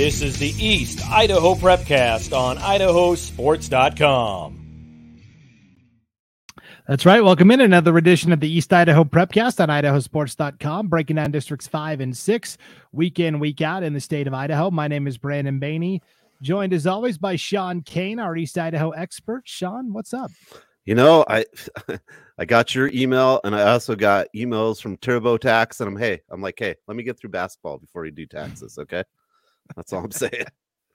This is the East Idaho Prepcast on idahosports.com. That's right. Welcome in another edition of the East Idaho Prepcast on idahosports.com, breaking down districts five and six week in, week out in the state of Idaho. My name is Brandon Baney, joined as always by Sean Kane, our East Idaho expert. Sean, what's up? You know, I I got your email and I also got emails from TurboTax and I'm hey, I'm like, hey, let me get through basketball before you do taxes, okay? That's all I'm saying.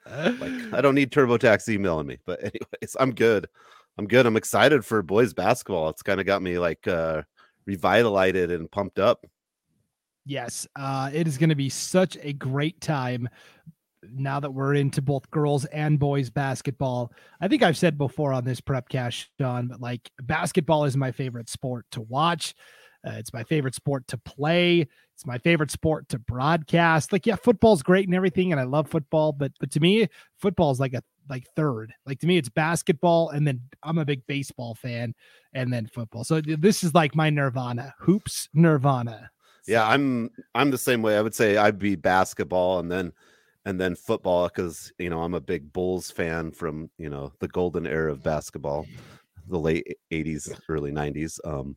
like I don't need TurboTax emailing me, but anyways, I'm good. I'm good. I'm excited for boys basketball. It's kind of got me like uh revitalized and pumped up. Yes, uh, it is going to be such a great time now that we're into both girls and boys basketball. I think I've said before on this prep cash, Sean, but like basketball is my favorite sport to watch. Uh, it's my favorite sport to play. It's my favorite sport to broadcast. Like, yeah, football's great and everything, and I love football, but but to me, football is like a like third. Like to me, it's basketball, and then I'm a big baseball fan, and then football. So this is like my nirvana. Hoops nirvana. Yeah, I'm I'm the same way. I would say I'd be basketball, and then and then football because you know I'm a big Bulls fan from you know the golden era of basketball, the late '80s, early '90s. Um,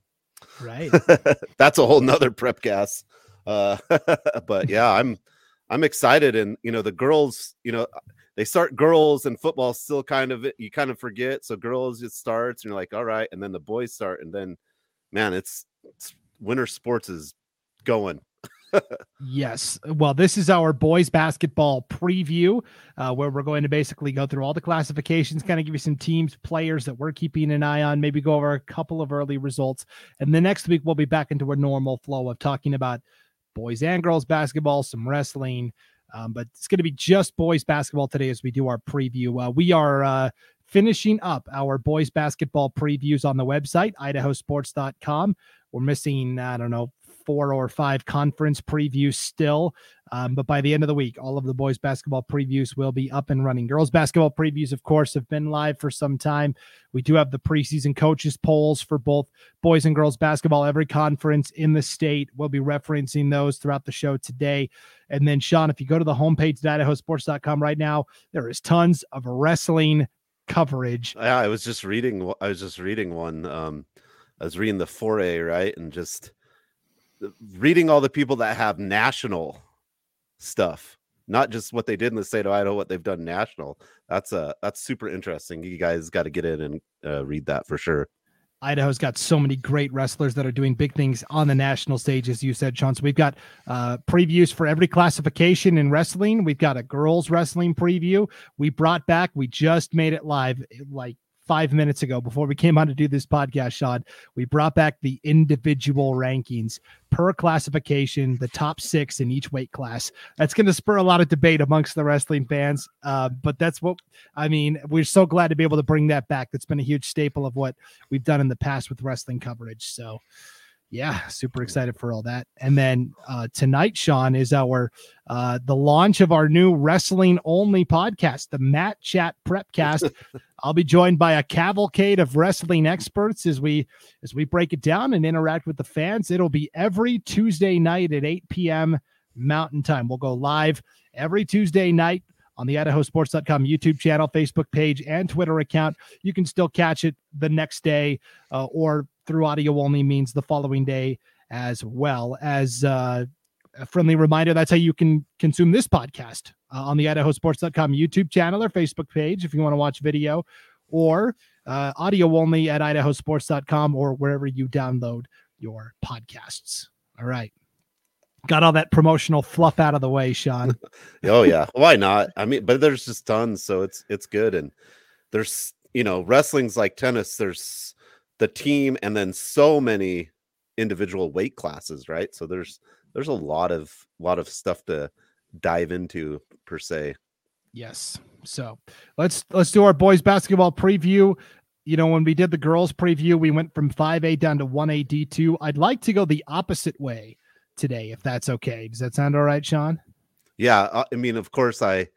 right. that's a whole nother Prepcast. Uh, but yeah, I'm I'm excited, and you know the girls, you know they start girls and football still kind of you kind of forget. So girls it starts, and you're like, all right, and then the boys start, and then man, it's, it's winter sports is going yes. Well, this is our boys basketball preview, uh, where we're going to basically go through all the classifications, kind of give you some teams, players that we're keeping an eye on, maybe go over a couple of early results. And the next week, we'll be back into a normal flow of talking about boys and girls basketball, some wrestling. Um, but it's going to be just boys basketball today as we do our preview. Uh, we are uh, finishing up our boys basketball previews on the website, idahosports.com. We're missing, I don't know, four or five conference previews still. Um, but by the end of the week, all of the boys basketball previews will be up and running. Girls basketball previews, of course, have been live for some time. We do have the preseason coaches polls for both boys and girls basketball, every conference in the state. We'll be referencing those throughout the show today. And then, Sean, if you go to the homepage at idahosports.com right now, there is tons of wrestling coverage. Yeah, I was just reading. I was just reading one. Um, I was reading the 4A, right? And just reading all the people that have national stuff, not just what they did in the state of Idaho, what they've done national. That's uh that's super interesting. You guys got to get in and uh, read that for sure. Idaho's got so many great wrestlers that are doing big things on the national stage, as you said, Sean. So we've got uh, previews for every classification in wrestling. We've got a girls wrestling preview. We brought back, we just made it live like five minutes ago before we came on to do this podcast, Sean. We brought back the individual rankings per classification, the top six in each weight class. That's going to spur a lot of debate amongst the wrestling fans. Uh, but that's what I mean. We're so glad to be able to bring that back. That's been a huge staple of what we've done in the past with wrestling coverage. So, yeah, super excited for all that. And then uh, tonight, Sean, is our uh, the launch of our new wrestling only podcast, the Mat Chat Prepcast. I'll be joined by a cavalcade of wrestling experts as we as we break it down and interact with the fans. It'll be every Tuesday night at 8 p.m. Mountain Time. We'll go live every Tuesday night on the idahosports.com YouTube channel, Facebook page, and Twitter account. You can still catch it the next day uh, or through audio only means the following day as well. As uh, a friendly reminder that's how you can consume this podcast uh, on the idahosports.com youtube channel or facebook page if you want to watch video or uh, audio only at idahosports.com or wherever you download your podcasts. All right got all that promotional fluff out of the way sean oh yeah why not i mean but there's just tons so it's it's good and there's you know wrestling's like tennis there's the team and then so many individual weight classes, right? So there's there's a lot of lot of stuff to dive into per se. Yes. So let's let's do our boys basketball preview. You know, when we did the girls preview, we went from 5A down to 1A D2. I'd like to go the opposite way today, if that's okay. Does that sound all right, Sean? Yeah. Uh, I mean, of course, I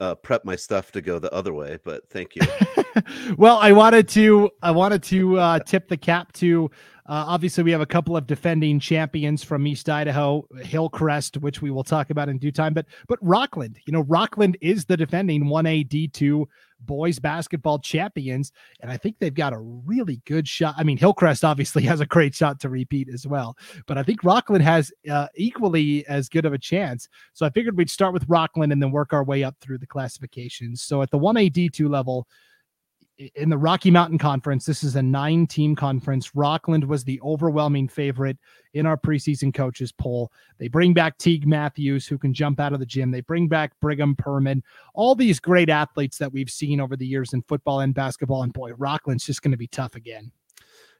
uh, prep my stuff to go the other way, but thank you. well, I wanted to I wanted to uh, tip the cap to Uh, obviously, we have a couple of defending champions from East Idaho, Hillcrest, which we will talk about in due time. But but Rockland, you know, Rockland is the defending 1A D2 boys basketball champions, and I think they've got a really good shot. I mean, Hillcrest obviously has a great shot to repeat as well, but I think Rockland has uh, equally as good of a chance. So I figured we'd start with Rockland and then work our way up through the classifications. So at the 1A D2 level in the Rocky Mountain Conference, this is a nine team conference. Rockland was the overwhelming favorite in our preseason coaches poll. They bring back Teague Matthews, who can jump out of the gym. They bring back Brigham Perman, all these great athletes that we've seen over the years in football and basketball. And boy, Rockland's just going to be tough again.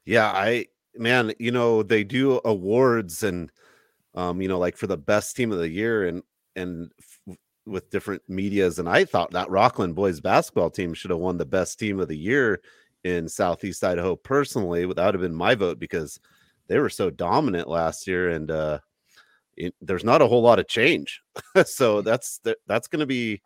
Yeah, I, man, you know, they do awards and, um, you know, like for the best team of the year and, and with different medias, and I thought that Rockland boys basketball team should have won the best team of the year in Southeast Idaho. Personally, that would have been my vote because they were so dominant last year, and uh, it, there's not a whole lot of change. so that's that's going to be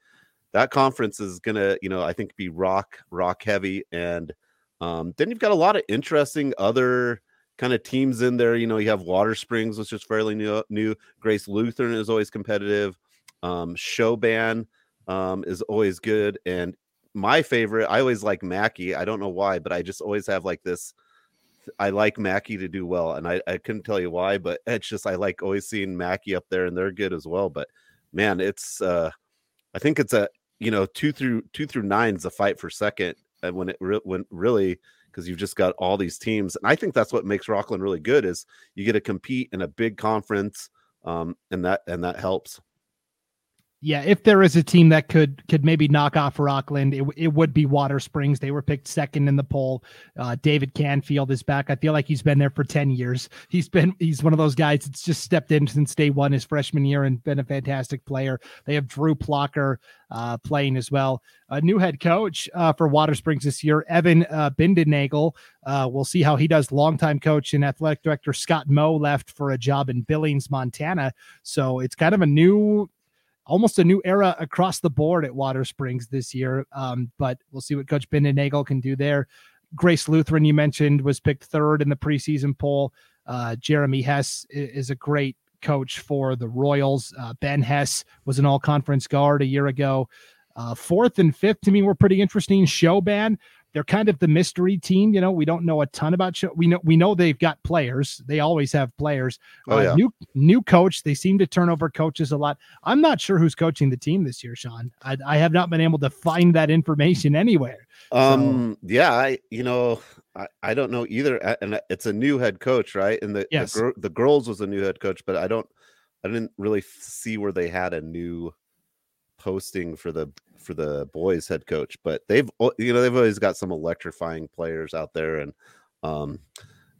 that conference is going to you know I think be rock rock heavy, and um, then you've got a lot of interesting other kind of teams in there. You know, you have Water Springs, which is fairly new. New Grace Lutheran is always competitive. Um, Sho-Ban um, is always good, and my favorite, I always like Mackay. I don't know why, but I just always have like this. I like Mackay to do well, and I, I couldn't tell you why, but it's just I like always seeing Mackay up there, and they're good as well. But man, it's uh, I think it's a you know two through two through nine is a fight for second, and when it re- when really because you've just got all these teams, and I think that's what makes Rockland really good is you get to compete in a big conference, um, and that and that helps yeah, if there is a team that could could maybe knock off Rockland, it, it would be Water Springs. They were picked second in the poll. Uh, David Canfield is back. I feel like he's been there for ten years. He's been he's one of those guys that's just stepped in since day one, his freshman year, and been a fantastic player. They have Drew Plocker uh, playing as well. A new head coach uh, for Water Springs this year, Evan uh, Bindennagel. Uh, we'll see how he does. Longtime coach and athletic director Scott Moe left for a job in Billings, Montana. So it's kind of a new almost a new era across the board at Water Springs this year. Um, but we'll see what Coach Nagel can do there. Grace Lutheran, you mentioned, was picked third in the preseason poll. Uh, Jeremy Hess is a great coach for the Royals. Uh, ben Hess was an all conference guard a year ago. Uh, fourth and fifth to me were pretty interesting. Sho-Ban they're kind of the mystery team. You know, we don't know a ton about show. We know we know they've got players. They always have players. Oh, uh, yeah. New new coach. They seem to turn over coaches a lot. I'm not sure who's coaching the team this year, Sean. I, I have not been able to find that information anywhere. Um. So, yeah. I. You know. I, I don't know either. And it's a new head coach, right? And the yes. the, the girls was a new head coach, but I don't. I didn't really see where they had a new posting for the for the boys head coach, but they've you know they've always got some electrifying players out there, and um,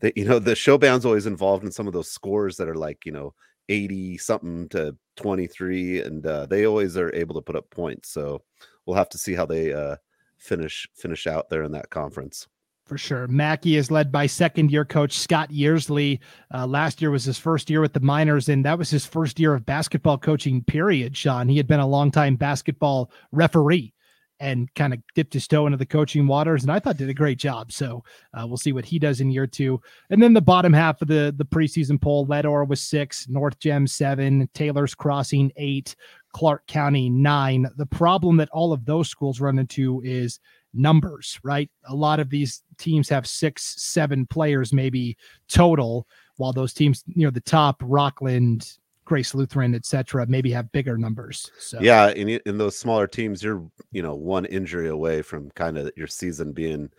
they you know the Sho-Ban's always involved in some of those scores that are like you know eighty something to twenty three, and uh, they always are able to put up points. So we'll have to see how they uh, finish finish out there in that conference for sure. Mackay is led by second year coach Scott Yearsley. Uh, last year was his first year with the Miners, and that was his first year of basketball coaching, period. Sean, he had been a longtime basketball referee and kind of dipped his toe into the coaching waters, and I thought did a great job. So uh, we'll see what he does in year two. And then the bottom half of the the preseason poll: Leadore was six, North Gem seven, Taylor's Crossing eight, Clark County nine. The problem that all of those schools run into is numbers, right? A lot of these teams have six, seven players maybe total, while those teams, you know, the top Rockland, Grace Lutheran, etc., maybe have bigger numbers. So yeah, in in those smaller teams, you're you know one injury away from kind of your season being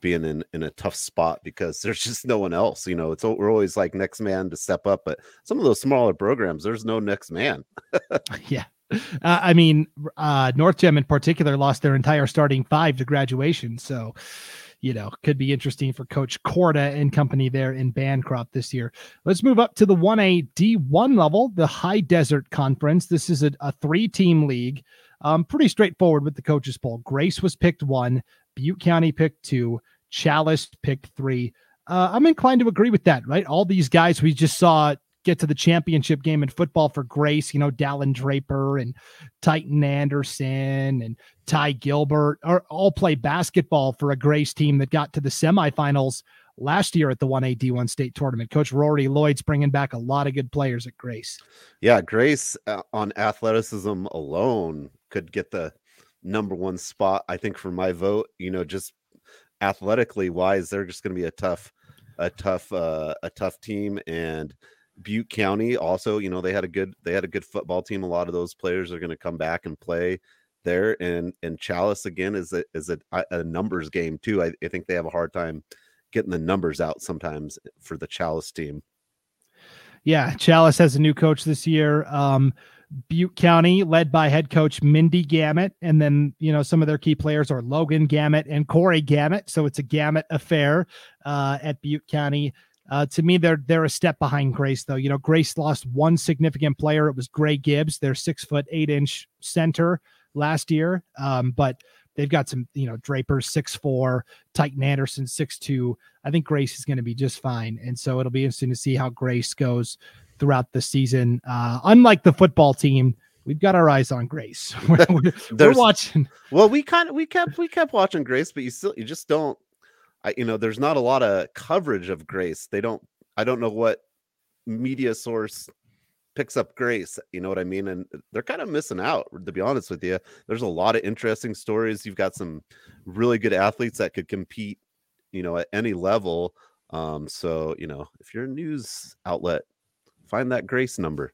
being in in a tough spot because there's just no one else. You know, it's we're always like next man to step up, but some of those smaller programs, there's no next man. yeah, uh, I mean, uh, North Gem in particular lost their entire starting five to graduation. So, you know, could be interesting for Coach Corda and company there in Bancroft this year. Let's move up to the 1A D1 level, the High Desert Conference. This is a, a three team league. Um, pretty straightforward with the coaches poll. Grace was picked one, Butte County picked two, Challis picked three. Uh, I'm inclined to agree with that, right? All these guys we just saw get to the championship game in football for Grace, you know, Dallin Draper and Titan Anderson and Ty Gilbert are all play basketball for a Grace team that got to the semifinals last year at the 1A D1 state tournament. Coach Rory Lloyd's bringing back a lot of good players at Grace. Yeah, Grace uh, on athleticism alone could get the number one spot. I think for my vote, you know, just athletically wise, they're just going to be a tough, a tough, uh, a tough team. And Butte County also, you know, they had a good, they had a good football team. A lot of those players are going to come back and play there. And and Challis again is a is a, a numbers game too. I, I think they have a hard time getting the numbers out sometimes for the Challis team. Yeah, Challis has a new coach this year. Um, Butte County, led by head coach Mindy Gamet. And then, you know, some of their key players are Logan Gamet and Corey Gamet. So it's a Gamet affair uh, at Butte County. Uh, to me, they're they're a step behind Grace, though. You know, Grace lost one significant player. It was Gray Gibbs, their six foot eight inch center last year. Um, but they've got some, you know, Draper six four, Titan Anderson six two. I think Grace is going to be just fine, and so it'll be interesting to see how Grace goes throughout the season. Uh, unlike the football team, we've got our eyes on Grace. we're, we're, we're watching. Well, we kind of we kept we kept watching Grace, but you still you just don't. You know there's not a lot of coverage of Grace. They don't. I don't know what media source picks up Grace. You know what I mean? And they're kind of missing out, to be honest with you. There's a lot of interesting stories. You've got some really good athletes that could compete, you know, at any level. Um, so you know, if you're a news outlet, find that Grace number.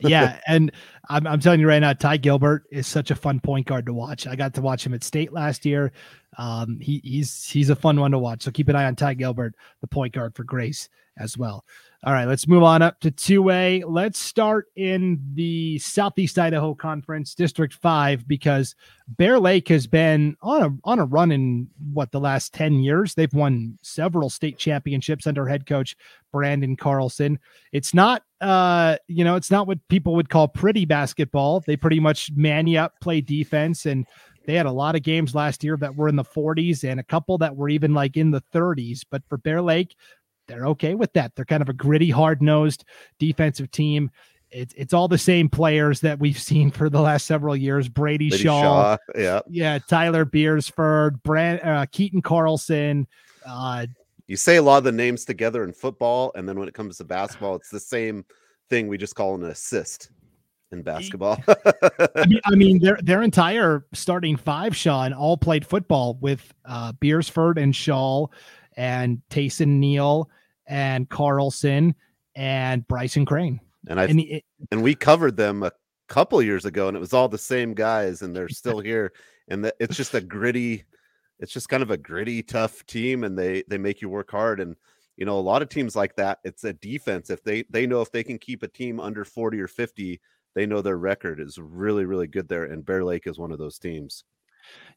Yeah, and I'm, I'm telling you right now, Ty Gilbert is such a fun point guard to watch. I got to watch him at state last year. Um, he, he's he's a fun one to watch. So keep an eye on Ty Gilbert, the point guard for Grace as well. All right, let's move on up to 2A. Let's start in the Southeast Idaho Conference, District 5, because Bear Lake has been on a on a run in what the last 10 years. They've won several state championships under head coach Brandon Carlson. It's not uh, you know, it's not what people would call pretty basketball. They pretty much man you up, play defense, and they had a lot of games last year that were in the 40s and a couple that were even like in the 30s. But for Bear Lake, they're okay with that. They're kind of a gritty, hard nosed defensive team. It's it's all the same players that we've seen for the last several years. Brady, Brady Shaw, Shaw, yeah, yeah, Tyler Beersford, Brand, uh, Keaton Carlson. Uh, you say a lot of the names together in football, and then when it comes to basketball, it's the same thing. We just call an assist in basketball. I, mean, I mean, their their entire starting five, Sean, all played football with uh, Beersford and Shaw and Tayson Neal and Carlson and Bryson Crane. And I and, it, and we covered them a couple years ago, and it was all the same guys, and they're still here. And the, it's just a gritty, it's just kind of a gritty, tough team, and they they make you work hard. And you know, a lot of teams like that, it's a defense. If they they know if they can keep a team under forty or fifty, they know their record is really really good there. And Bear Lake is one of those teams.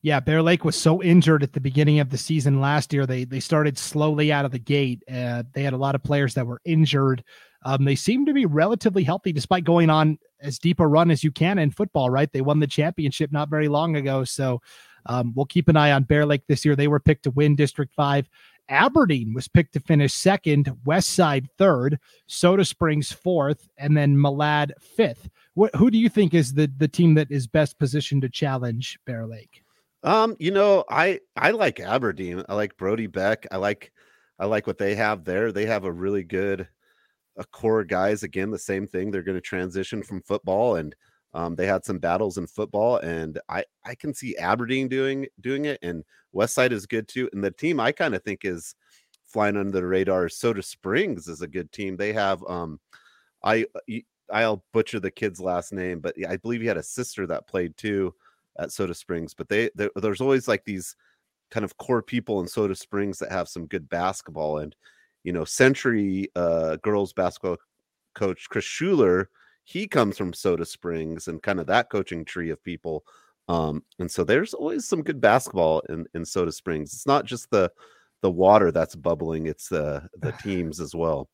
Yeah, Bear Lake was so injured at the beginning of the season last year. They they started slowly out of the gate. Uh, they had a lot of players that were injured. Um, they seem to be relatively healthy despite going on as deep a run as you can in football. Right? They won the championship not very long ago, so um, we'll keep an eye on Bear Lake this year. They were picked to win District Five. Aberdeen was picked to finish second, West Side third, Soda Springs fourth, and then Malad fifth. What, who do you think is the the team that is best positioned to challenge Bear Lake? Um, you know, I I like Aberdeen. I like Brody Beck. I like I like what they have there. They have a really good a core guys. Again, the same thing. They're going to transition from football, and um, they had some battles in football, and I I can see Aberdeen doing doing it, and Westside is good too. And the team I kind of think is flying under the radar. Soda Springs is a good team. They have um, I I'll butcher the kid's last name, but I believe he had a sister that played too at Soda Springs. But they there's always like these kind of core people in Soda Springs that have some good basketball. And you know, Century uh, girls basketball coach Chris Schuler, he comes from Soda Springs and kind of that coaching tree of people. Um, and so there's always some good basketball in in Soda Springs. It's not just the the water that's bubbling; it's the the teams as well.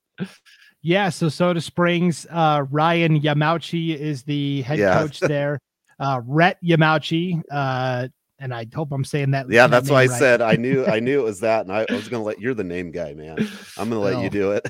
Yeah, so Soda Springs, uh, Ryan Yamauchi is the head yeah. coach there. Uh, Rhett Yamauchi, uh, and I hope I'm saying that. Yeah, that's why I right. said I knew I knew it was that, and I, I was going to let you're the name guy, man. I'm going to let you do it.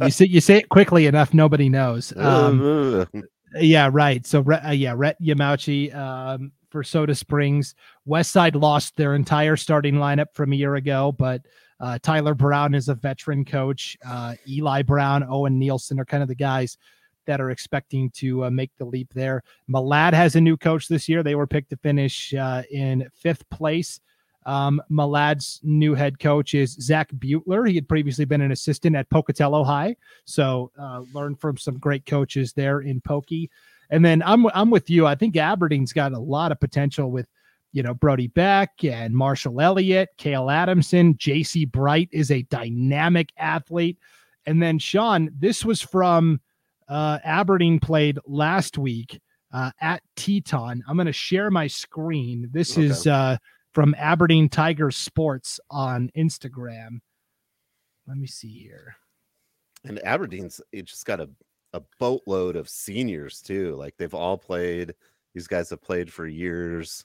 you say you say it quickly enough, nobody knows. Um, yeah, right. So uh, yeah, Rhett Yamauchi um, for Soda Springs. West Side lost their entire starting lineup from a year ago, but Uh, Tyler Brown is a veteran coach. Uh, Eli Brown, Owen Nielsen are kind of the guys that are expecting to uh, make the leap there. Malad has a new coach this year. They were picked to finish uh, in fifth place. Um, Malad's new head coach is Zach Butler. He had previously been an assistant at Pocatello High, so uh, learned from some great coaches there in Pokey. And then I'm I'm with you. I think Aberdeen's got a lot of potential with you know Brody Beck and Marshall Elliott, Kale Adamson, J.C. Bright is a dynamic athlete. And then Sean, this was from uh, Aberdeen played last week uh, at Teton. I'm going to share my screen. This okay. is uh, from Aberdeen Tiger Sports on Instagram. Let me see here. And Aberdeen's it just got a, a boatload of seniors too. Like they've all played. These guys have played for years.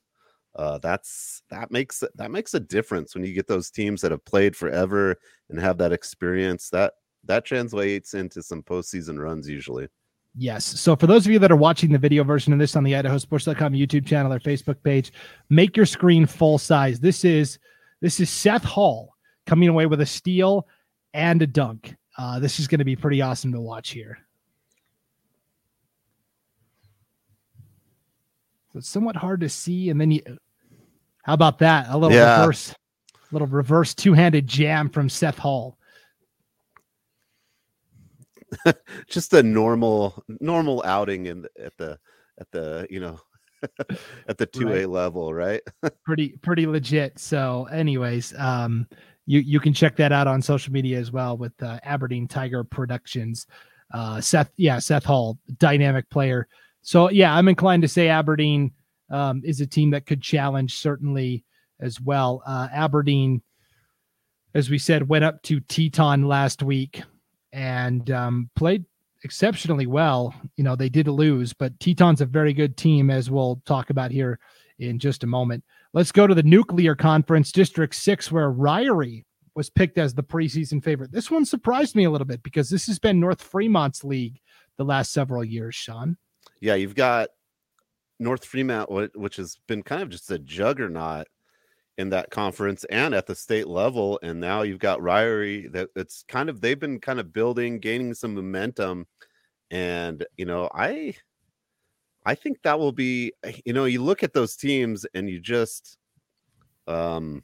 Uh, that's that makes that makes a difference when you get those teams that have played forever and have that experience. That that translates into some postseason runs usually. Yes. So for those of you that are watching the video version of this on the IdahoSports.com YouTube channel or Facebook page, make your screen full size. This is this is Seth Hall coming away with a steal and a dunk. Uh, this is going to be pretty awesome to watch here. So it's somewhat hard to see, and then you. How about that? A little yeah. reverse, little reverse two-handed jam from Seth Hall. just a normal normal outing in at the at the you know at the 2A right. level, right? pretty pretty legit. So anyways, um you you can check that out on social media as well with uh, Aberdeen Tiger Productions. Uh Seth yeah, Seth Hall, dynamic player. So yeah, I'm inclined to say Aberdeen um is a team that could challenge certainly as well. Uh Aberdeen as we said went up to Teton last week and um, played exceptionally well. You know, they did lose, but Teton's a very good team, as we'll talk about here in just a moment. Let's go to the Nuclear Conference, District 6, where Ririe was picked as the preseason favorite. This one surprised me a little bit because this has been North Fremont's league the last several years, Sean. Yeah, you've got North Fremont, which has been kind of just a juggernaut in that conference and at the state level. And now you've got Ririe that it's kind of they've been kind of building, gaining some momentum. And you know, I I think that will be eh, you know, you look at those teams and you just um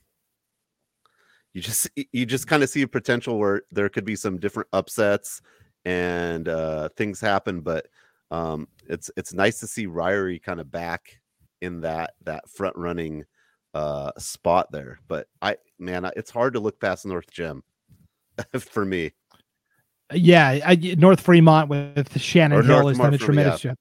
you just you just kind of see a potential where there could be some different upsets and uh things happen, but um it's it's nice to see Ririe kind of back in that that front running uh spot there. But I man, it's hard to look past North Gem for me. Yeah, I, North Fremont with Shannon or Hill North has done a tremendous yeah. job.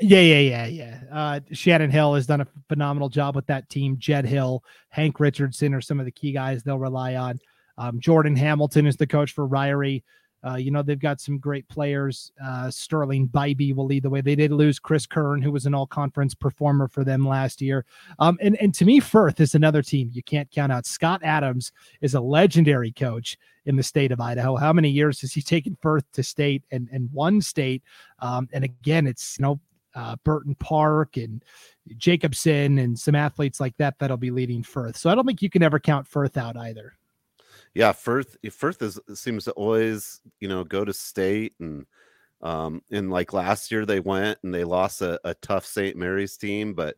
Yeah, yeah, yeah, yeah. Uh, Shannon Hill has done a phenomenal job with that team. Jed Hill, Hank Richardson are some of the key guys they'll rely on. Um, Jordan Hamilton is the coach for Ririe. Uh, you know, they've got some great players. Uh, Sterling Bybee will lead the way. They did lose Chris Kern, who was an all conference performer for them last year. Um, and, and to me, Firth is another team you can't count out. Scott Adams is a legendary coach in the state of Idaho. How many years has he taken Firth to state and, and one state? Um, and again, it's, you know, uh, Burton Park and Jacobson and some athletes like that that'll be leading Firth. So I don't think you can ever count Firth out either yeah, Firth Firth is seems to always you know go to state and um and like last year they went and they lost a, a tough St. Mary's team, but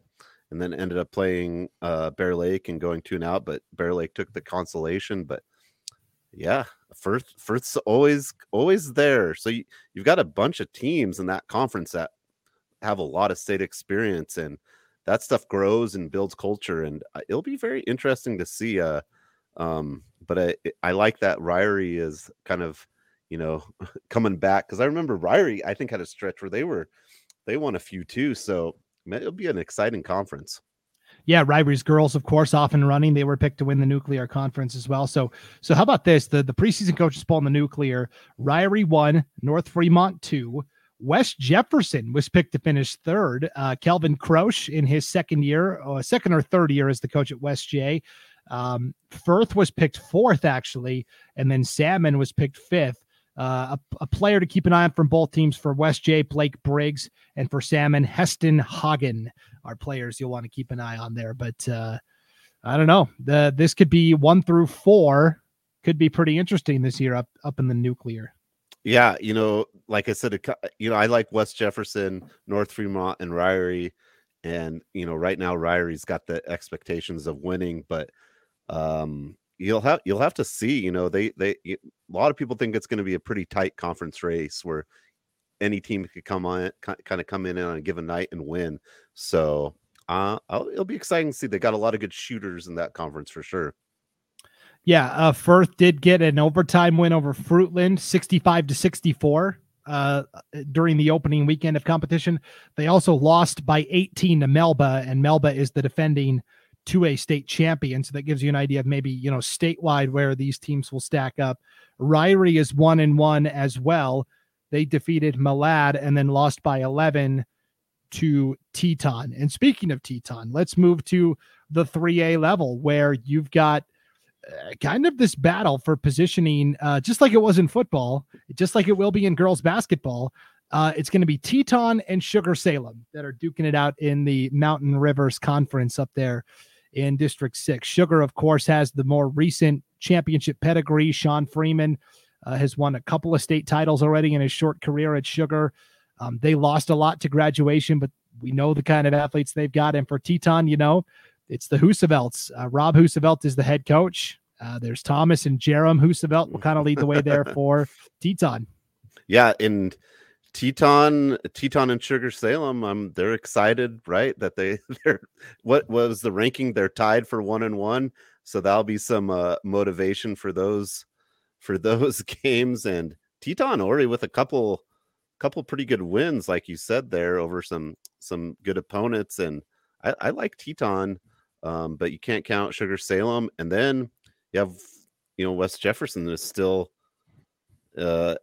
and then ended up playing uh Bear Lake and going two and out, but Bear Lake took the consolation. But yeah, Firth Firth's always always there. So you, you've got a bunch of teams in that conference that have a lot of state experience and that stuff grows and builds culture and uh, it'll be very interesting to see uh um, but I I like that Ririe is kind of you know coming back because I remember Ririe, I think had a stretch where they were they won a few too. So it'll be an exciting conference. Yeah, Ririe's girls, of course, off and running. They were picked to win the nuclear conference as well. So, so how about this? The the preseason coaches poll in the nuclear. Ririe one, North Fremont two. West Jefferson was picked to finish third. Uh, Kelvin Croche in his second year, uh, second or third year as the coach at West J, um, Firth was picked fourth, actually, and then Salmon was picked fifth. Uh, a, a, player to keep an eye on from both teams for West J, Blake Briggs, and for Salmon, Heston Hagen are players you'll want to keep an eye on there. But uh, I don't know. The this could be one through four. could be pretty interesting this year up up in the nuclear. Yeah, you know, like I said, you know, I like West Jefferson, North Fremont, and Ririe. and you know, right now Ririe's got the expectations of winning, but um, you'll have you'll have to see. You know, they they a lot of people think it's going to be a pretty tight conference race where any team could come on kind of come in on a given night and win. So uh, it'll be exciting to see. They got a lot of good shooters in that conference for sure. Yeah, uh, Firth did get an overtime win over Fruitland, sixty-five to sixty-four. Uh, during the opening weekend of competition, they also lost by 18 to Melba, and Melba is the defending 2A state champion. So that gives you an idea of maybe you know statewide where these teams will stack up. Ririe is one and one as well. They defeated Malad and then lost by 11 to Teton. And speaking of Teton, let's move to the 3A level where you've got uh, kind of this battle for positioning, uh, just like it was in football, just like it will be in girls basketball. Uh, it's going to be Teton and Sugar Salem that are duking it out in the Mountain Rivers Conference up there in District 6. Sugar, of course, has the more recent championship pedigree. Sean Freeman uh, has won a couple of state titles already in his short career at Sugar. Um, they lost a lot to graduation, but we know the kind of athletes they've got. And for Teton, you know, it's the Hoosevelts. Uh, Rob Hoosevelt is the head coach. Uh, there's Thomas and Jerem Hoosevelt will kind of lead the way there for Teton. Yeah, and Teton, Teton and Sugar Salem, um, they're excited, right? That they they're what was the ranking? They're tied for one and one, so that'll be some uh, motivation for those for those games. And Teton Ori with a couple couple pretty good wins, like you said there, over some some good opponents. And I, I like Teton, um, but you can't count Sugar Salem. And then you have you know West Jefferson is still uh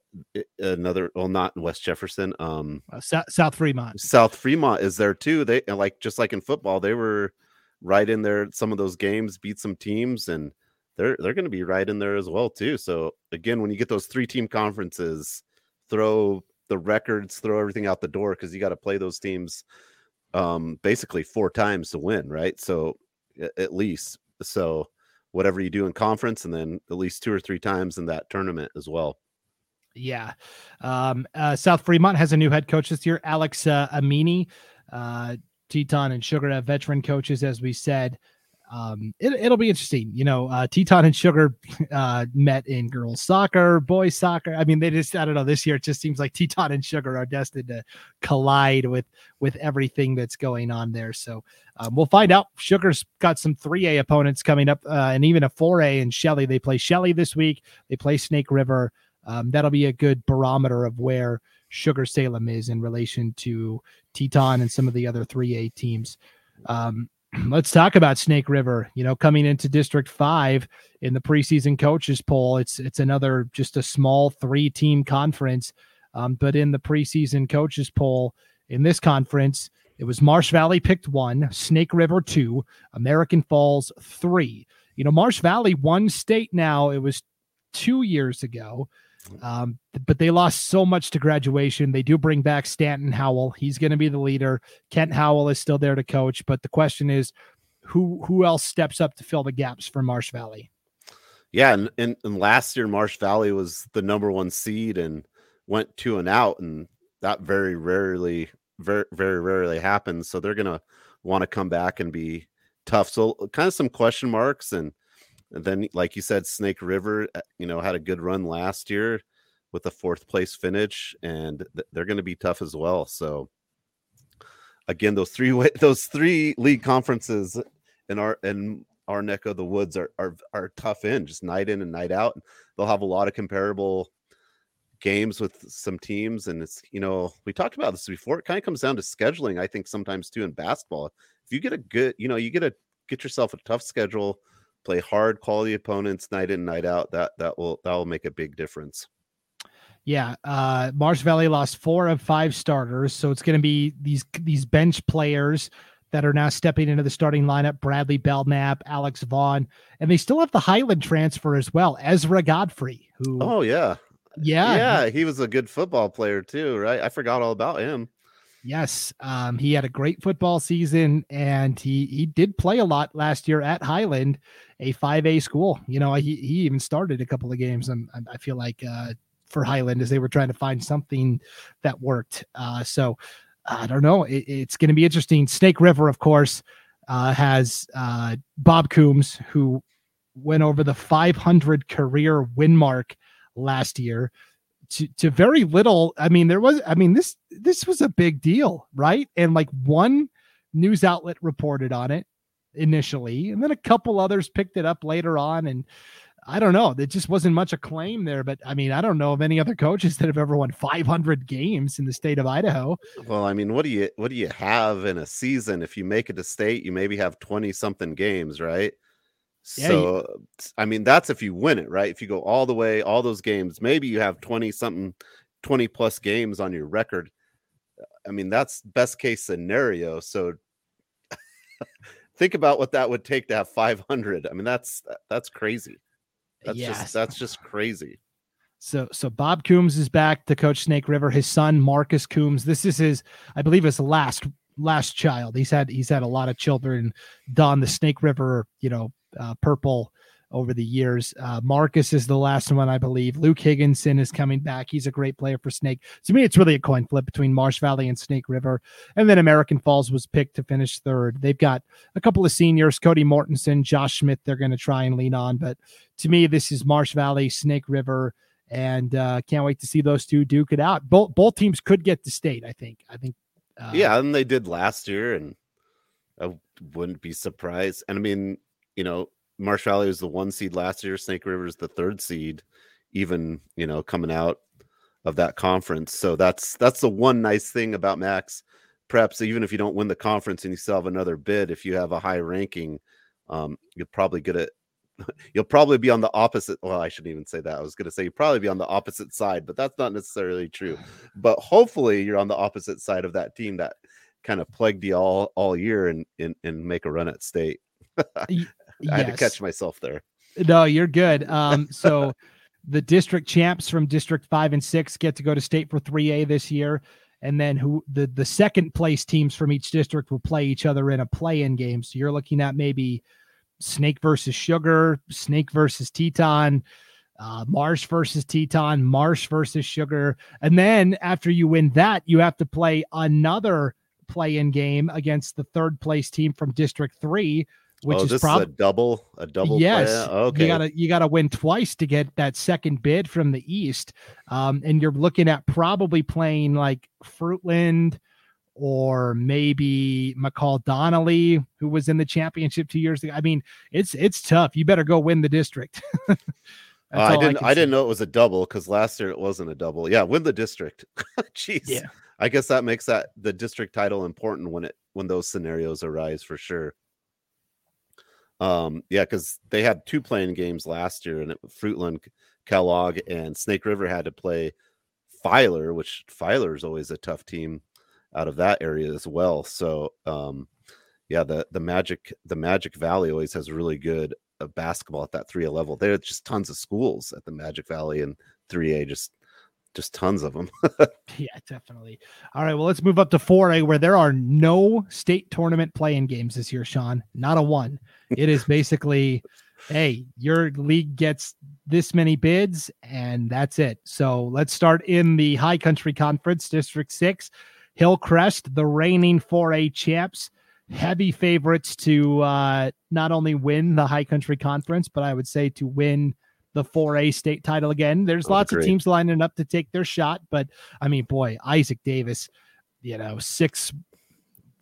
another well not in west jefferson um uh, south, south fremont. South fremont is there too. They like just like in football they were right in there some of those games beat some teams and they're they're going to be right in there as well too. So again when you get those three team conferences throw the records throw everything out the door because you got to play those teams um basically four times to win right? So at least so whatever you do in conference and then at least two or three times in that tournament as well yeah. Um, uh, South Fremont has a new head coach this year, Alex uh, Amini. Uh, Teton and Sugar have veteran coaches, as we said. Um, it, will be interesting. You know, uh, Teton and Sugar uh, met in girls soccer, boys soccer. I mean, they just, I don't know, this year it just seems like Teton and Sugar are destined to collide with with everything that's going on there. So um, we'll find out. Sugar's got some 3A opponents coming up uh, and even a 4A in Shelley. They play Shelley this week. They play Snake River um, that'll be a good barometer of where Sugar Salem is in relation to Teton and some of the other 3A teams. Um, let's talk about Snake River. You know, coming into District Five in the preseason coaches poll, it's it's another just a small three team conference. Um, but in the preseason coaches poll in this conference, it was Marsh Valley picked one, Snake River two, American Falls three. You know, Marsh Valley one state now. It was two years ago. Um, but they lost so much to graduation. They do bring back Stanton Howell. He's going to be the leader. Kent Howell is still there to coach. But the question is, who who else steps up to fill the gaps for Marsh Valley? Yeah, and, and, and last year Marsh Valley was the number one seed and went two and out, and that very rarely, very very rarely happens. So they're gonna want to come back and be tough. So kind of some question marks and then, like you said, Snake River, uh, you know, had a good run last year with a fourth place finish, and th- they're going to be tough as well. So, again, those three those three league conferences in our in our neck of the woods are are are tough in just night in and night out. They'll have a lot of comparable games with some teams, and it's you know we talked about this before. It kind of comes down to scheduling. I think sometimes too in basketball. If you get a good, you know, you get a get yourself a tough schedule play hard quality opponents night in night out that that will that will make a big difference. Yeah uh marsh valley lost four of five starters so it's going to be these these bench players that are now stepping into the starting lineup bradley belknap alex vaughn and they still have the highland transfer as well ezra godfrey who oh yeah. Yeah yeah he was a good football player too right? I forgot all about him Yes, um, he had a great football season, and he he did play a lot last year at Highland, a five A school. You know, he he even started a couple of games. And I feel like uh, for Highland as they were trying to find something that worked. Uh, so I don't know. It, it's going to be interesting. Snake River, of course, uh, has uh, Bob Coombs, who went over the 500 career win mark last year to, to very little. I mean, there was, I mean, this, this was a big deal, right? And like one news outlet reported on it initially, and then a couple others picked it up later on. And I don't know, there just wasn't much acclaim there. But I mean, I don't know of any other coaches that have ever won 500 games in the state of Idaho. Well, I mean, what do you what do you have in a season? If you make it a state, you maybe have 20 something games, right? Yeah, so, you, I mean, that's if you win it, right? If you go all the way, all those games, maybe you have 20 something, 20 plus games on your record. I mean, that's best case scenario. So, think about what that would take to have 500. I mean, that's that's crazy. That's yes. just that's just crazy. So so Bob Coombs is back to coach Snake River. His son Marcus Coombs. This is his, I believe, his last last child. He's had he's had a lot of children don the Snake River, you know, uh, purple over the years. Uh, Marcus is the last one, I believe. Luke Higginson is coming back. He's a great player for Snake. To me, it's really a coin flip between Marsh Valley and Snake River. And then American Falls was picked to finish third. They've got a couple of seniors, Cody Mortensen, Josh Schmidt, they're going to try and lean on. But to me, this is Marsh Valley, Snake River. And uh, can't wait to see those two duke it out. Both both teams could get to state. I think. I think. Uh, yeah, and they did last year, and I wouldn't be surprised. And I mean, you know, Marsh Valley was the one seed last year. Snake River is the third seed, even you know coming out of that conference. So that's that's the one nice thing about Max Perhaps Even if you don't win the conference and you still have another bid, if you have a high ranking, um, you'll probably get it. You'll probably be on the opposite. Well, I shouldn't even say that. I was going to say you probably be on the opposite side, but that's not necessarily true. But hopefully, you're on the opposite side of that team that kind of plagued you all all year and and, and make a run at state. I had to catch myself there. No, you're good. Um, so the district champs from District Five and Six get to go to state for 3A this year, and then who the the second place teams from each district will play each other in a play-in game. So you're looking at maybe Snake versus Sugar, Snake versus Teton. Uh, Marsh versus Teton, Marsh versus Sugar. And then after you win that, you have to play another play in game against the third place team from District 3, which oh, is probably a double, a double. Yes, okay. You gotta you gotta win twice to get that second bid from the East, um, and you're looking at probably playing like Fruitland or maybe McCall Donnelly, who was in the championship two years ago. I mean, it's it's tough. You better go win the district. uh, I didn't I, I didn't know it was a double because last year it wasn't a double. Yeah, win the district. Jeez. Yeah. I guess that makes that the district title important when it when those scenarios arise for sure. Um, yeah, because they had two playing games last year, and it, Fruitland, Kellogg, and Snake River had to play Filer, which Filer is always a tough team out of that area as well. So, um, yeah, the the Magic the Magic Valley always has really good uh, basketball at that 3A level. There's just tons of schools at the Magic Valley and 3A, just just tons of them. yeah, definitely. All right, well, let's move up to 4A where there are no state tournament playing games this year, Sean. Not a one. It is basically, hey, your league gets this many bids and that's it. So let's start in the High Country Conference, District 6. Hillcrest, the reigning 4A champs, heavy favorites to uh, not only win the High Country Conference, but I would say to win the 4A state title again. There's lots of teams lining up to take their shot, but I mean, boy, Isaac Davis, you know, six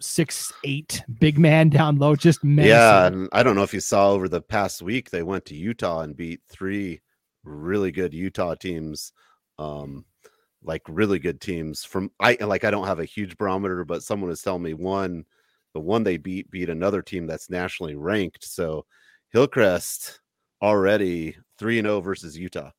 six eight big man down low just menacing. yeah and i don't know if you saw over the past week they went to utah and beat three really good utah teams um like really good teams from i like i don't have a huge barometer but someone was telling me one the one they beat beat another team that's nationally ranked so hillcrest already 3 and 0 versus Utah.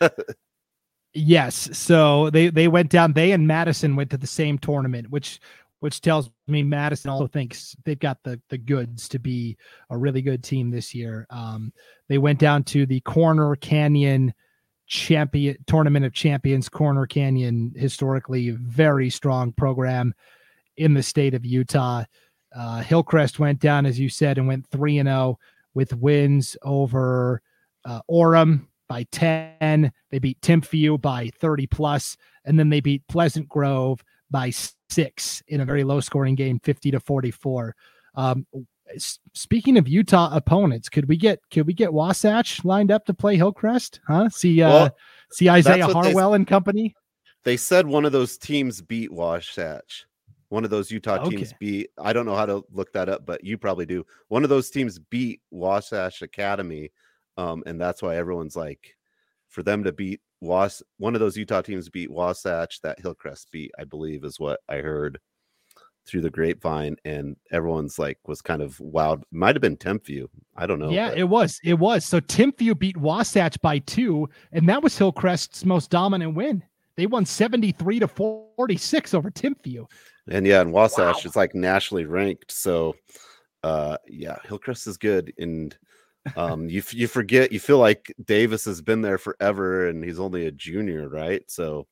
yes, so they they went down they and Madison went to the same tournament which which tells me Madison also thinks they've got the the goods to be a really good team this year. Um, they went down to the Corner Canyon champion tournament of champions corner canyon historically very strong program in the state of utah uh, hillcrest went down as you said and went 3 and 0 with wins over uh, orem by 10 they beat timpview by 30 plus and then they beat pleasant grove by six in a very low scoring game 50 to 44 um, speaking of Utah opponents, could we get could we get Wasatch lined up to play Hillcrest? Huh? See uh well, see Isaiah Harwell they, and company. They said one of those teams beat Wasatch. One of those Utah okay. teams beat. I don't know how to look that up, but you probably do. One of those teams beat Wasatch Academy, um, and that's why everyone's like, for them to beat Was, one of those Utah teams beat Wasatch that Hillcrest beat. I believe is what I heard through the grapevine and everyone's like was kind of wild might have been Timpview I don't know yeah but... it was it was so Timpview beat Wasatch by two and that was Hillcrest's most dominant win they won 73 to 46 over Timpview and yeah and Wasatch wow. is like nationally ranked so uh yeah Hillcrest is good and um you you forget you feel like Davis has been there forever and he's only a junior right so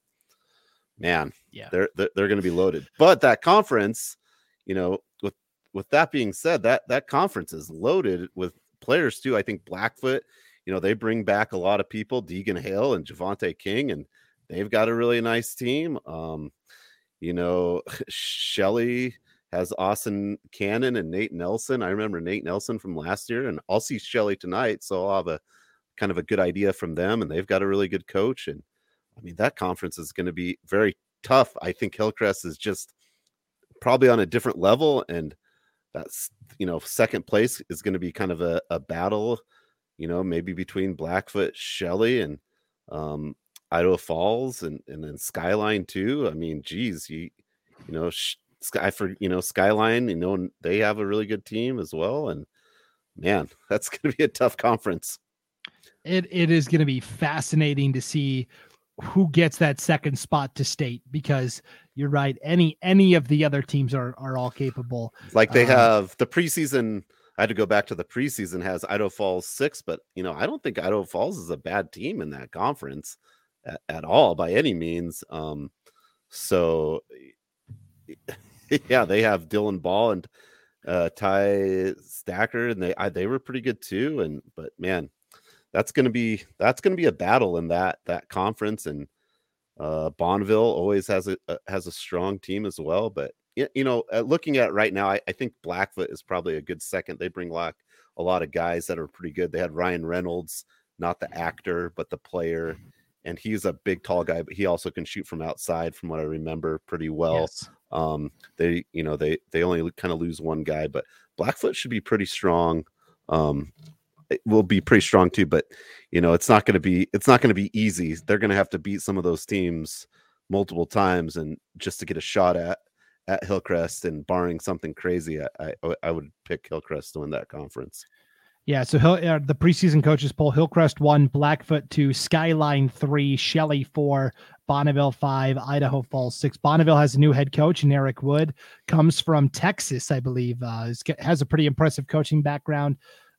man, yeah, they're they're, they're going to be loaded. But that conference, you know, with with that being said, that that conference is loaded with players too. I think Blackfoot, you know, they bring back a lot of people, Deegan Hale and Javante King, and they've got a really nice team. Um, you know, Shelley has Austin Cannon and Nate Nelson. I remember Nate Nelson from last year, and I'll see Shelley tonight, so I'll have a kind of a good idea from them. And they've got a really good coach, and I mean, that conference is going to be very tough. I think Hillcrest is just probably on a different level, and that's you know, second place is going to be kind of a, a battle, you know, maybe between Blackfoot, Shelley, and um, Idaho Falls, and and then Skyline too. I mean, geez, you you know, Sky for you know Skyline, you know, they have a really good team as well, and man, that's going to be a tough conference. It it is going to be fascinating to see who gets that second spot to state because you're right any any of the other teams are are all capable like they um, have the preseason i had to go back to the preseason has idaho falls six but you know i don't think idaho falls is a bad team in that conference at, at all by any means um so yeah they have dylan ball and uh ty stacker and they I, they were pretty good too and but man that's to be that's to be a battle in that that conference and uh Bonneville always has a, a, has a strong team as well but you know uh, looking at right now I, I, think Blackfoot is probably a good second. They bring like a lot of guys that are pretty good. They had Ryan Reynolds not the actor but the player and he's a big tall guy but he also can shoot from outside from what I remember pretty well yes. um they you know they they only kind of lose one guy but Blackfoot should be pretty strong um will be pretty strong too. But you know, it's not going to be it's not going to be easy. They're going to have to beat some of those teams multiple times, and just to get a shot at at Hillcrest. And barring something crazy, I I, I would pick Hillcrest to win that conference. Yeah, so uh, the preseason coaches poll: Hillcrest one, Blackfoot two, Skyline three, Shelley four, Bonneville five, Idaho Falls six. Bonneville has a new head coach, and Eric Wood comes from Texas, I believe. Uh, has a pretty impressive coaching background.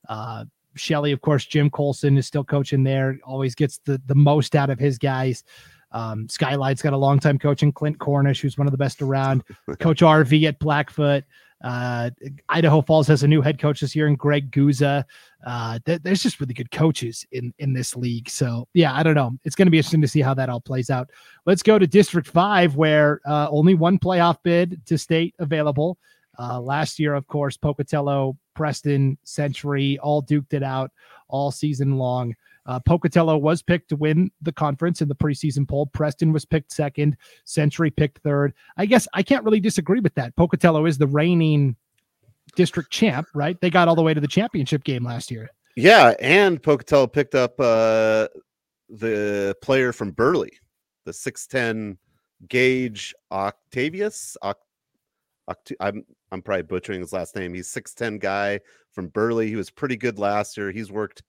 Uh, Shelley, of course, Jim Colson is still coaching there, always gets the, the most out of his guys. Um, Skyline's got a long time coaching Clint Cornish, who's one of the best around. coach RV at Blackfoot. Uh, Idaho Falls has a new head coach this year, and Greg Guza. Uh, th- there's just really good coaches in in this league. So yeah, I don't know. It's going to be interesting to see how that all plays out. Let's go to District Five, where uh, only one playoff bid to state available. Uh, last year, of course, Pocatello, Preston, Century all duked it out all season long. Uh, Pocatello was picked to win the conference in the preseason poll. Preston was picked second. Century picked third. I guess I can't really disagree with that. Pocatello is the reigning district champ, right? They got all the way to the championship game last year. Yeah, and Pocatello picked up uh, the player from Burley, the 6'10 Gage Octavius. Oct- I'm I'm probably butchering his last name. He's 6'10 guy from Burley. He was pretty good last year. He's worked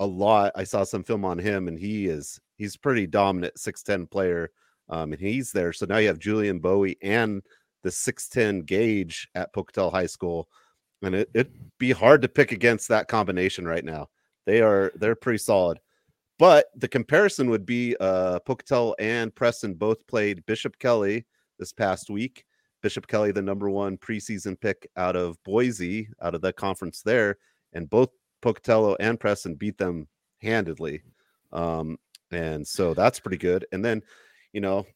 a lot. I saw some film on him and he is he's pretty dominant 6'10 player. Um, and he's there. So now you have Julian Bowie and the 6'10 Gage at Pocatello High School. And it, it'd be hard to pick against that combination right now. They are they're pretty solid. but the comparison would be uh, Pocatello and Preston both played Bishop Kelly this past week. Bishop Kelly, the number one preseason pick out of Boise, out of the conference there, and both Pocatello and Preston beat them handedly. Um, and so that's pretty good. And then, you know,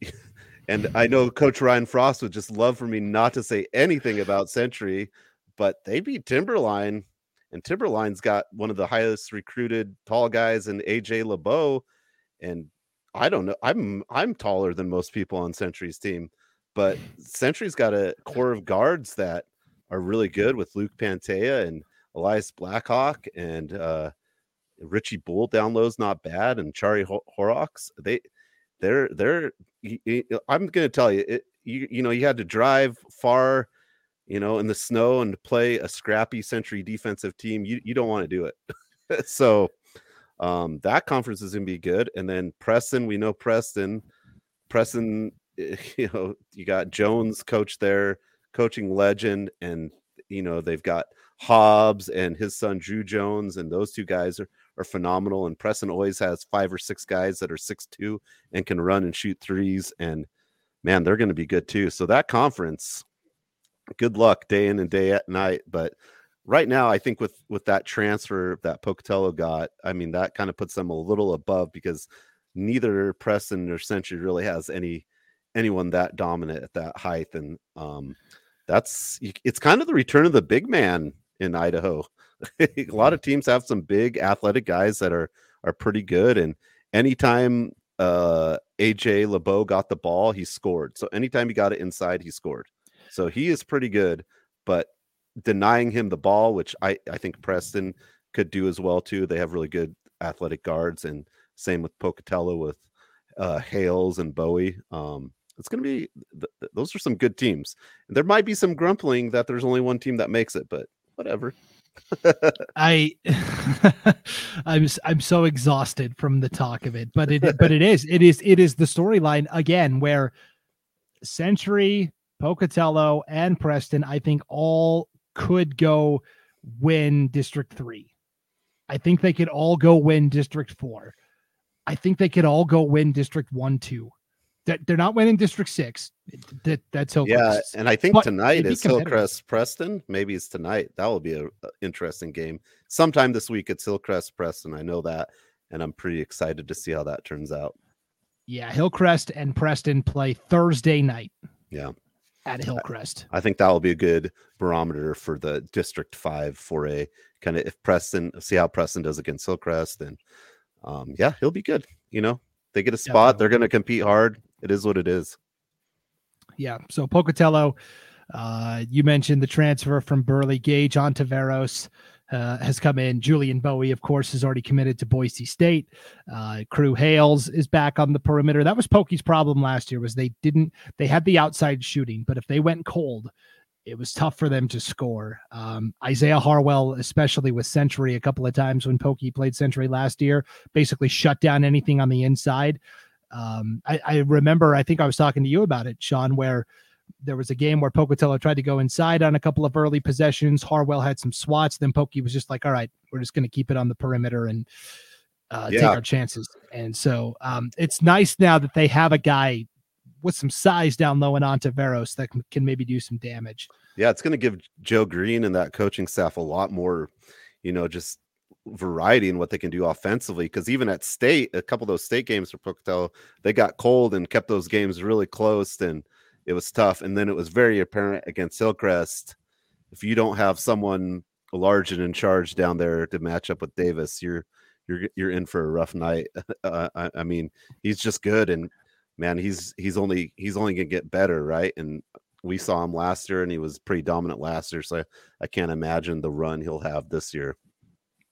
and I know Coach Ryan Frost would just love for me not to say anything about Century, but they beat Timberline, and Timberline's got one of the highest recruited tall guys in AJ LeBeau. And I don't know, I'm I'm taller than most people on Century's team, but Century's got a core of guards that are really good with Luke Pantea and Elias Blackhawk and uh, Richie Bull down is not bad, and Chari Horrocks. They, they're they're. I'm to tell you, it, you you know, you had to drive far, you know, in the snow and play a scrappy Century defensive team. You you don't want to do it. so, um, that conference is to be good. And then Preston, we know Preston. Preston, you know, you got Jones coach there, coaching legend, and you know they've got Hobbs and his son Drew Jones, and those two guys are, are phenomenal. And Preston always has five or six guys that are six two and can run and shoot threes. And man, they're going to be good too. So that conference, good luck day in and day at night. But right now, I think with with that transfer that Pocatello got, I mean that kind of puts them a little above because neither Preston or Century really has any anyone that dominant at that height. And um, that's it's kind of the return of the big man in Idaho. a lot of teams have some big athletic guys that are are pretty good, and anytime uh, AJ LeBeau got the ball, he scored. So anytime he got it inside, he scored. So he is pretty good, but denying him the ball, which I I think Preston could do as well too. They have really good athletic guards, and same with Pocatello with uh, Hales and Bowie. Um, it's going to be th- th- those are some good teams. There might be some grumbling that there's only one team that makes it, but whatever. I I'm I'm so exhausted from the talk of it, but it but it is it is it is the storyline again where Century, Pocatello, and Preston I think all could go win District 3. I think they could all go win District 4. I think they could all go win District 1 2 that they're not winning District Six. That that's Hillcrest. Yeah, and I think but tonight is Hillcrest Preston. Maybe it's tonight. That will be a, a, interesting game. Sometime this week it's Hillcrest Preston. I know that, and I'm pretty excited to see how that turns out. Yeah, Hillcrest and Preston play Thursday night. Yeah. At Hillcrest. I, think that will be a good barometer for the District Five for a kind of if Preston see how Preston does against Hillcrest, and um, yeah, he'll be good. You know, they get a spot, yeah. they're going to compete hard it is what it is. Yeah. So Pocatello, uh, you mentioned the transfer from Burley Gage Ontiveros. Uh, has come in. Julian Bowie, of course, is already committed to Boise State. Uh, Crew Hales is back on the perimeter. That was Pokey's problem last year was they didn't they had the outside shooting, but if they went cold, it was tough for them to score. Um, Isaiah Harwell, especially with Century, a couple of times when Pokey played Century last year, basically shut down anything on the inside. Um, I, I remember, I think I was talking to you about it, Sean, where there was a game where Pocatello tried to go inside on a couple of early possessions. Harwell had some swats. Then Pokey was just like, all right, we're just going to keep it on the perimeter and uh, yeah. take our chances. And so um, it's nice now that they have a guy with some size down low and Ontiveros that can, can maybe do some damage. Yeah, it's going to give Joe Green and that coaching staff a lot more, you know, just variety in what they can do offensively. Because even at state, a couple of those state games for Pocatello, they got cold and kept those games really close, and it was tough. And then it was very apparent against Hillcrest. If you don't have someone large and in charge down there to match up with Davis, you're you're you're in for a rough night. Uh, I, I mean, he's just good, and man, he's he's only he's only gonna get better, right? And we saw him last year, and he was pretty dominant last year. So I can't imagine the run he'll have this year.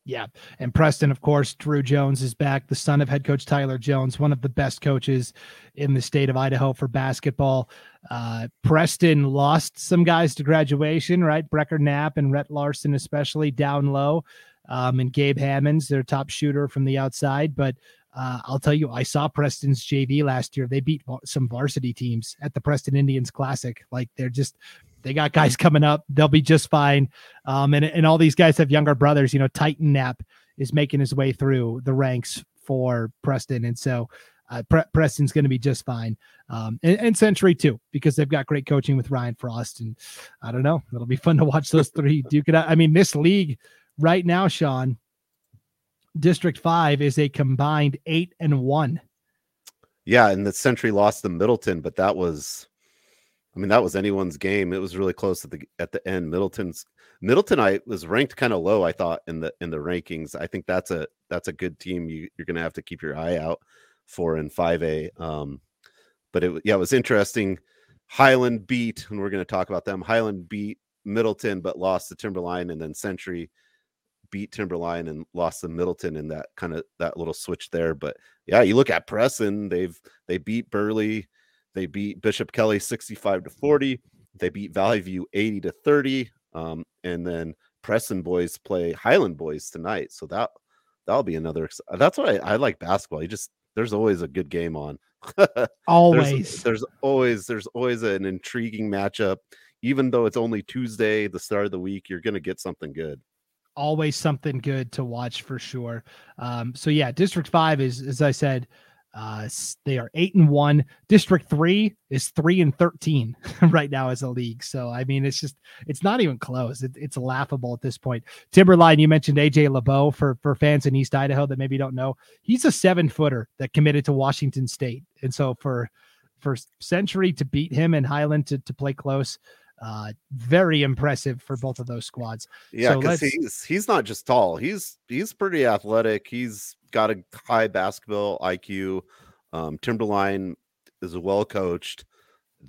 Yeah. And Preston, of course, Drew Jones is back, the son of head coach Tyler Jones, one of the best coaches in the state of Idaho for basketball. Uh, Preston lost some guys to graduation, right? Brecker Knapp and Rhett Larson, especially down low. Um, and Gabe Hammonds, their top shooter from the outside. But uh, I'll tell you, I saw Preston's JV last year. They beat some varsity teams at the Preston Indians Classic. Like they're just they got guys coming up. They'll be just fine. Um, and, and all these guys have younger brothers. You know, Titan Knapp is making his way through the ranks for Preston, and so uh, Pre- Preston's going to be just fine. Um, and, and, Century too, because they've got great coaching with Ryan Frost. And I don't know, it'll be fun to watch those three duke it out. I mean, this league right now, Sean, District Five is a combined eight and one. Yeah, and the Century lost to Middleton, but that was, I mean, that was anyone's game. It was really close at the at the end. Middleton's Middleton, I was ranked kind of low. I thought in the in the rankings. I think that's a that's a good team. You you're going to have to keep your eye out for in five A. Um, but it yeah, it was interesting. Highland beat, and we're going to talk about them. Highland beat Middleton, but lost to Timberline, and then Century beat Timberline and lost to Middleton in that kind of that little switch there. But yeah, you look at Preston, they've they beat Burley, they beat Bishop Kelly 65 to 40, they beat Valley View 80 to 30. Um, and then Preston boys play Highland boys tonight. So that that'll be another that's why I, I like basketball. You just there's always a good game on. always. There's, there's always there's always an intriguing matchup. Even though it's only Tuesday, the start of the week, you're gonna get something good always something good to watch for sure. Um, so yeah, District Five is, as I said, uh, they are eight and one. District Three is three and thirteen right now as a league. So I mean, it's just it's not even close. It, it's laughable at this point. Timberline, you mentioned AJ LeBeau for for fans in East Idaho that maybe don't know. He's a seven footer that committed to Washington State, and so for for Century to beat him and Highland to to play close uh, very impressive for both of those squads. Yeah, because so he's he's not just tall; he's he's pretty athletic. He's got a high basketball IQ. Um, Timberline is well coached.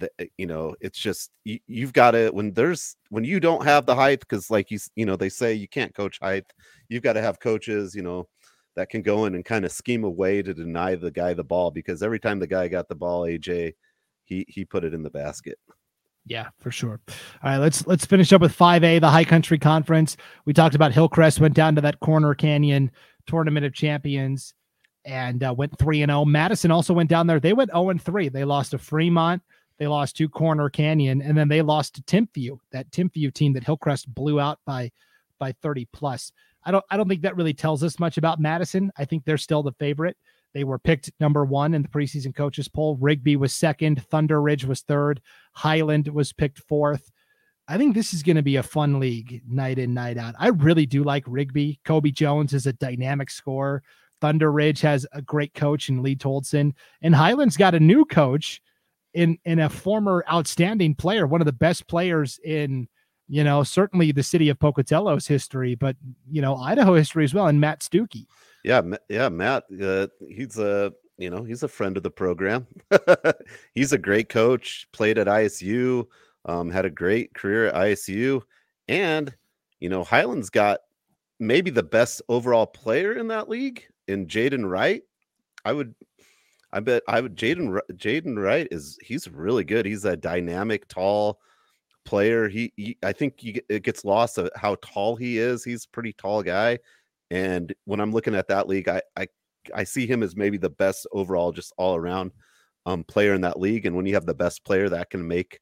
Eh, you know, it's just you, you've got to when there's when you don't have the height because like you you know they say you can't coach height. You've got to have coaches. You know that can go in and kind of scheme a way to deny the guy the ball because every time the guy got the ball, AJ, he he put it in the basket. Yeah, for sure. All right, let's let's finish up with 5A, the High Country Conference. We talked about Hillcrest went down to that Corner Canyon Tournament of Champions and uh, went 3 and 0. Madison also went down there. They went 0 and 3. They lost to Fremont, they lost to Corner Canyon, and then they lost to Timpview, that Timpview team that Hillcrest blew out by by 30 plus. I don't I don't think that really tells us much about Madison. I think they're still the favorite. They were picked number one in the preseason coaches poll. Rigby was second. Thunder Ridge was third. Highland was picked fourth. I think this is going to be a fun league night in, night out. I really do like Rigby. Kobe Jones is a dynamic scorer. Thunder Ridge has a great coach in Lee Toldson. And Highland's got a new coach in, in a former outstanding player, one of the best players in, you know, certainly the city of Pocatello's history, but, you know, Idaho history as well, and Matt Stuckey. Yeah, yeah, Matt. Uh, he's a you know he's a friend of the program. he's a great coach. Played at ISU. Um, had a great career at ISU, and you know Highland's got maybe the best overall player in that league in Jaden Wright. I would, I bet I would. Jaden Jaden Wright is he's really good. He's a dynamic, tall player. He, he I think it gets lost of how tall he is. He's a pretty tall guy and when I'm looking at that league, I I, I see him as maybe the best overall, just all around um, player in that league. And when you have the best player, that can make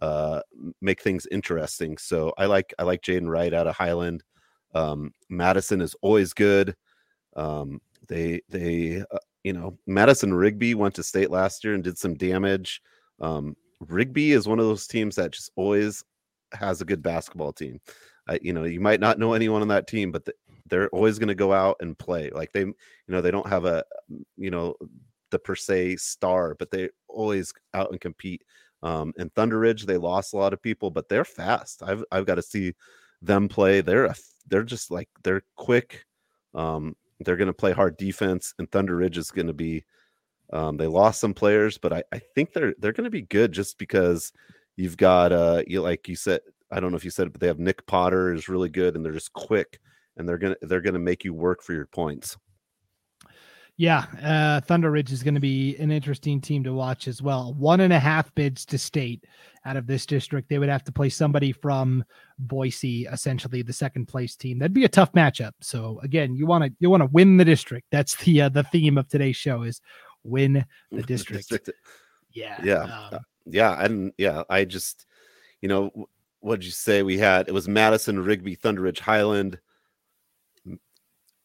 uh, make things interesting. So I like I like Jaden Wright out of Highland. Um, Madison is always good. Um, they they uh, you know Madison Rigby went to state last year and did some damage. Um, Rigby is one of those teams that just always has a good basketball team. I, you know, you might not know anyone on that team, but the, they're always going to go out and play. Like they, you know, they don't have a, you know, the per se star, but they always out and compete. Um, and Thunder Ridge, they lost a lot of people, but they're fast. I've I've got to see them play. They're a, they're just like they're quick. Um, they're going to play hard defense, and Thunder Ridge is going to be. Um, they lost some players, but I, I think they're they're going to be good just because you've got uh you like you said I don't know if you said it, but they have Nick Potter is really good, and they're just quick and they're gonna they're gonna make you work for your points. Yeah, uh, Thunder Ridge is going to be an interesting team to watch as well. One and a half bids to state out of this district. They would have to play somebody from Boise, essentially the second place team. That'd be a tough matchup. So again, you want to you want to win the district. That's the uh, the theme of today's show is win the district. Yeah, yeah, um, yeah, and yeah. I just, you know, what did you say? We had it was Madison, Rigby, Thunder Ridge, Highland.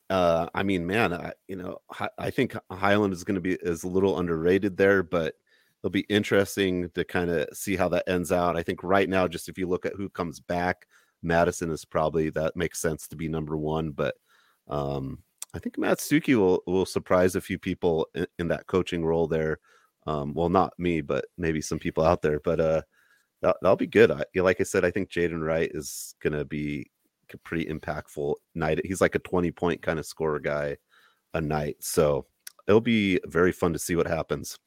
Uh, I mean, man, I, you know, I, think Highland is going to be is a little underrated there, but it'll be interesting to kind of see how that ends out. I think right now, just if you look at who comes back, Madison is probably that makes sense to be number one, but um, I think Matt Stuckey will will surprise a few people in, in that coaching role there. Um, well, not me, but maybe some people out there. But uh, that, that'll be good. I, like I said, I think Jaden Wright is gonna be pretty impactful night. He's like a twenty point kind of scorer guy a night, so it'll be very fun to see what happens.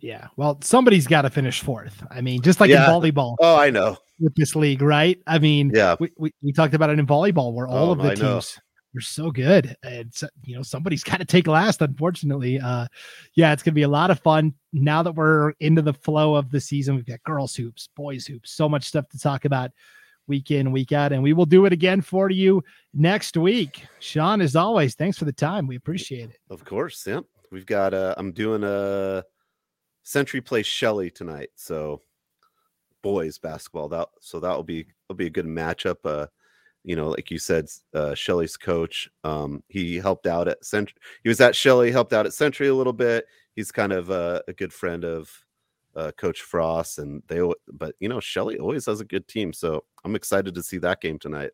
Yeah, well, somebody's got to finish fourth. I mean, just like Yeah. in volleyball Oh, I know. with this league, right? I mean, Yeah, we, we, we talked about it in volleyball where all Oh, of the I know. teams are so good and so- you know somebody's got to take last unfortunately uh yeah it's gonna be a lot of fun now that we're into the flow of the season we've got girls hoops boys hoops so much stuff to talk about week in week out and we will do it again for you next week sean as always thanks for the time we appreciate it of course. Yep. We've got uh I'm doing a Century Place Shelley tonight. So boys basketball. That so that will be will be a good matchup. Uh you know, like you said, uh Shelley's coach. Um he helped out at Century. He was at Shelley, helped out at Century a little bit. He's kind of uh, a good friend of uh, Coach Frost, and they. But you know, Shelley always has a good team, so I'm excited to see that game tonight.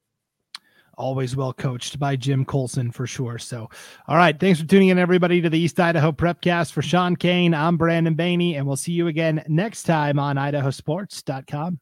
always well coached by Jim Colson for sure. So, all right. Thanks for tuning in, everybody, to the East Idaho Prepcast. For Sean Kane, I'm Brandon Baney, and we'll see you again next time on idahosports.com.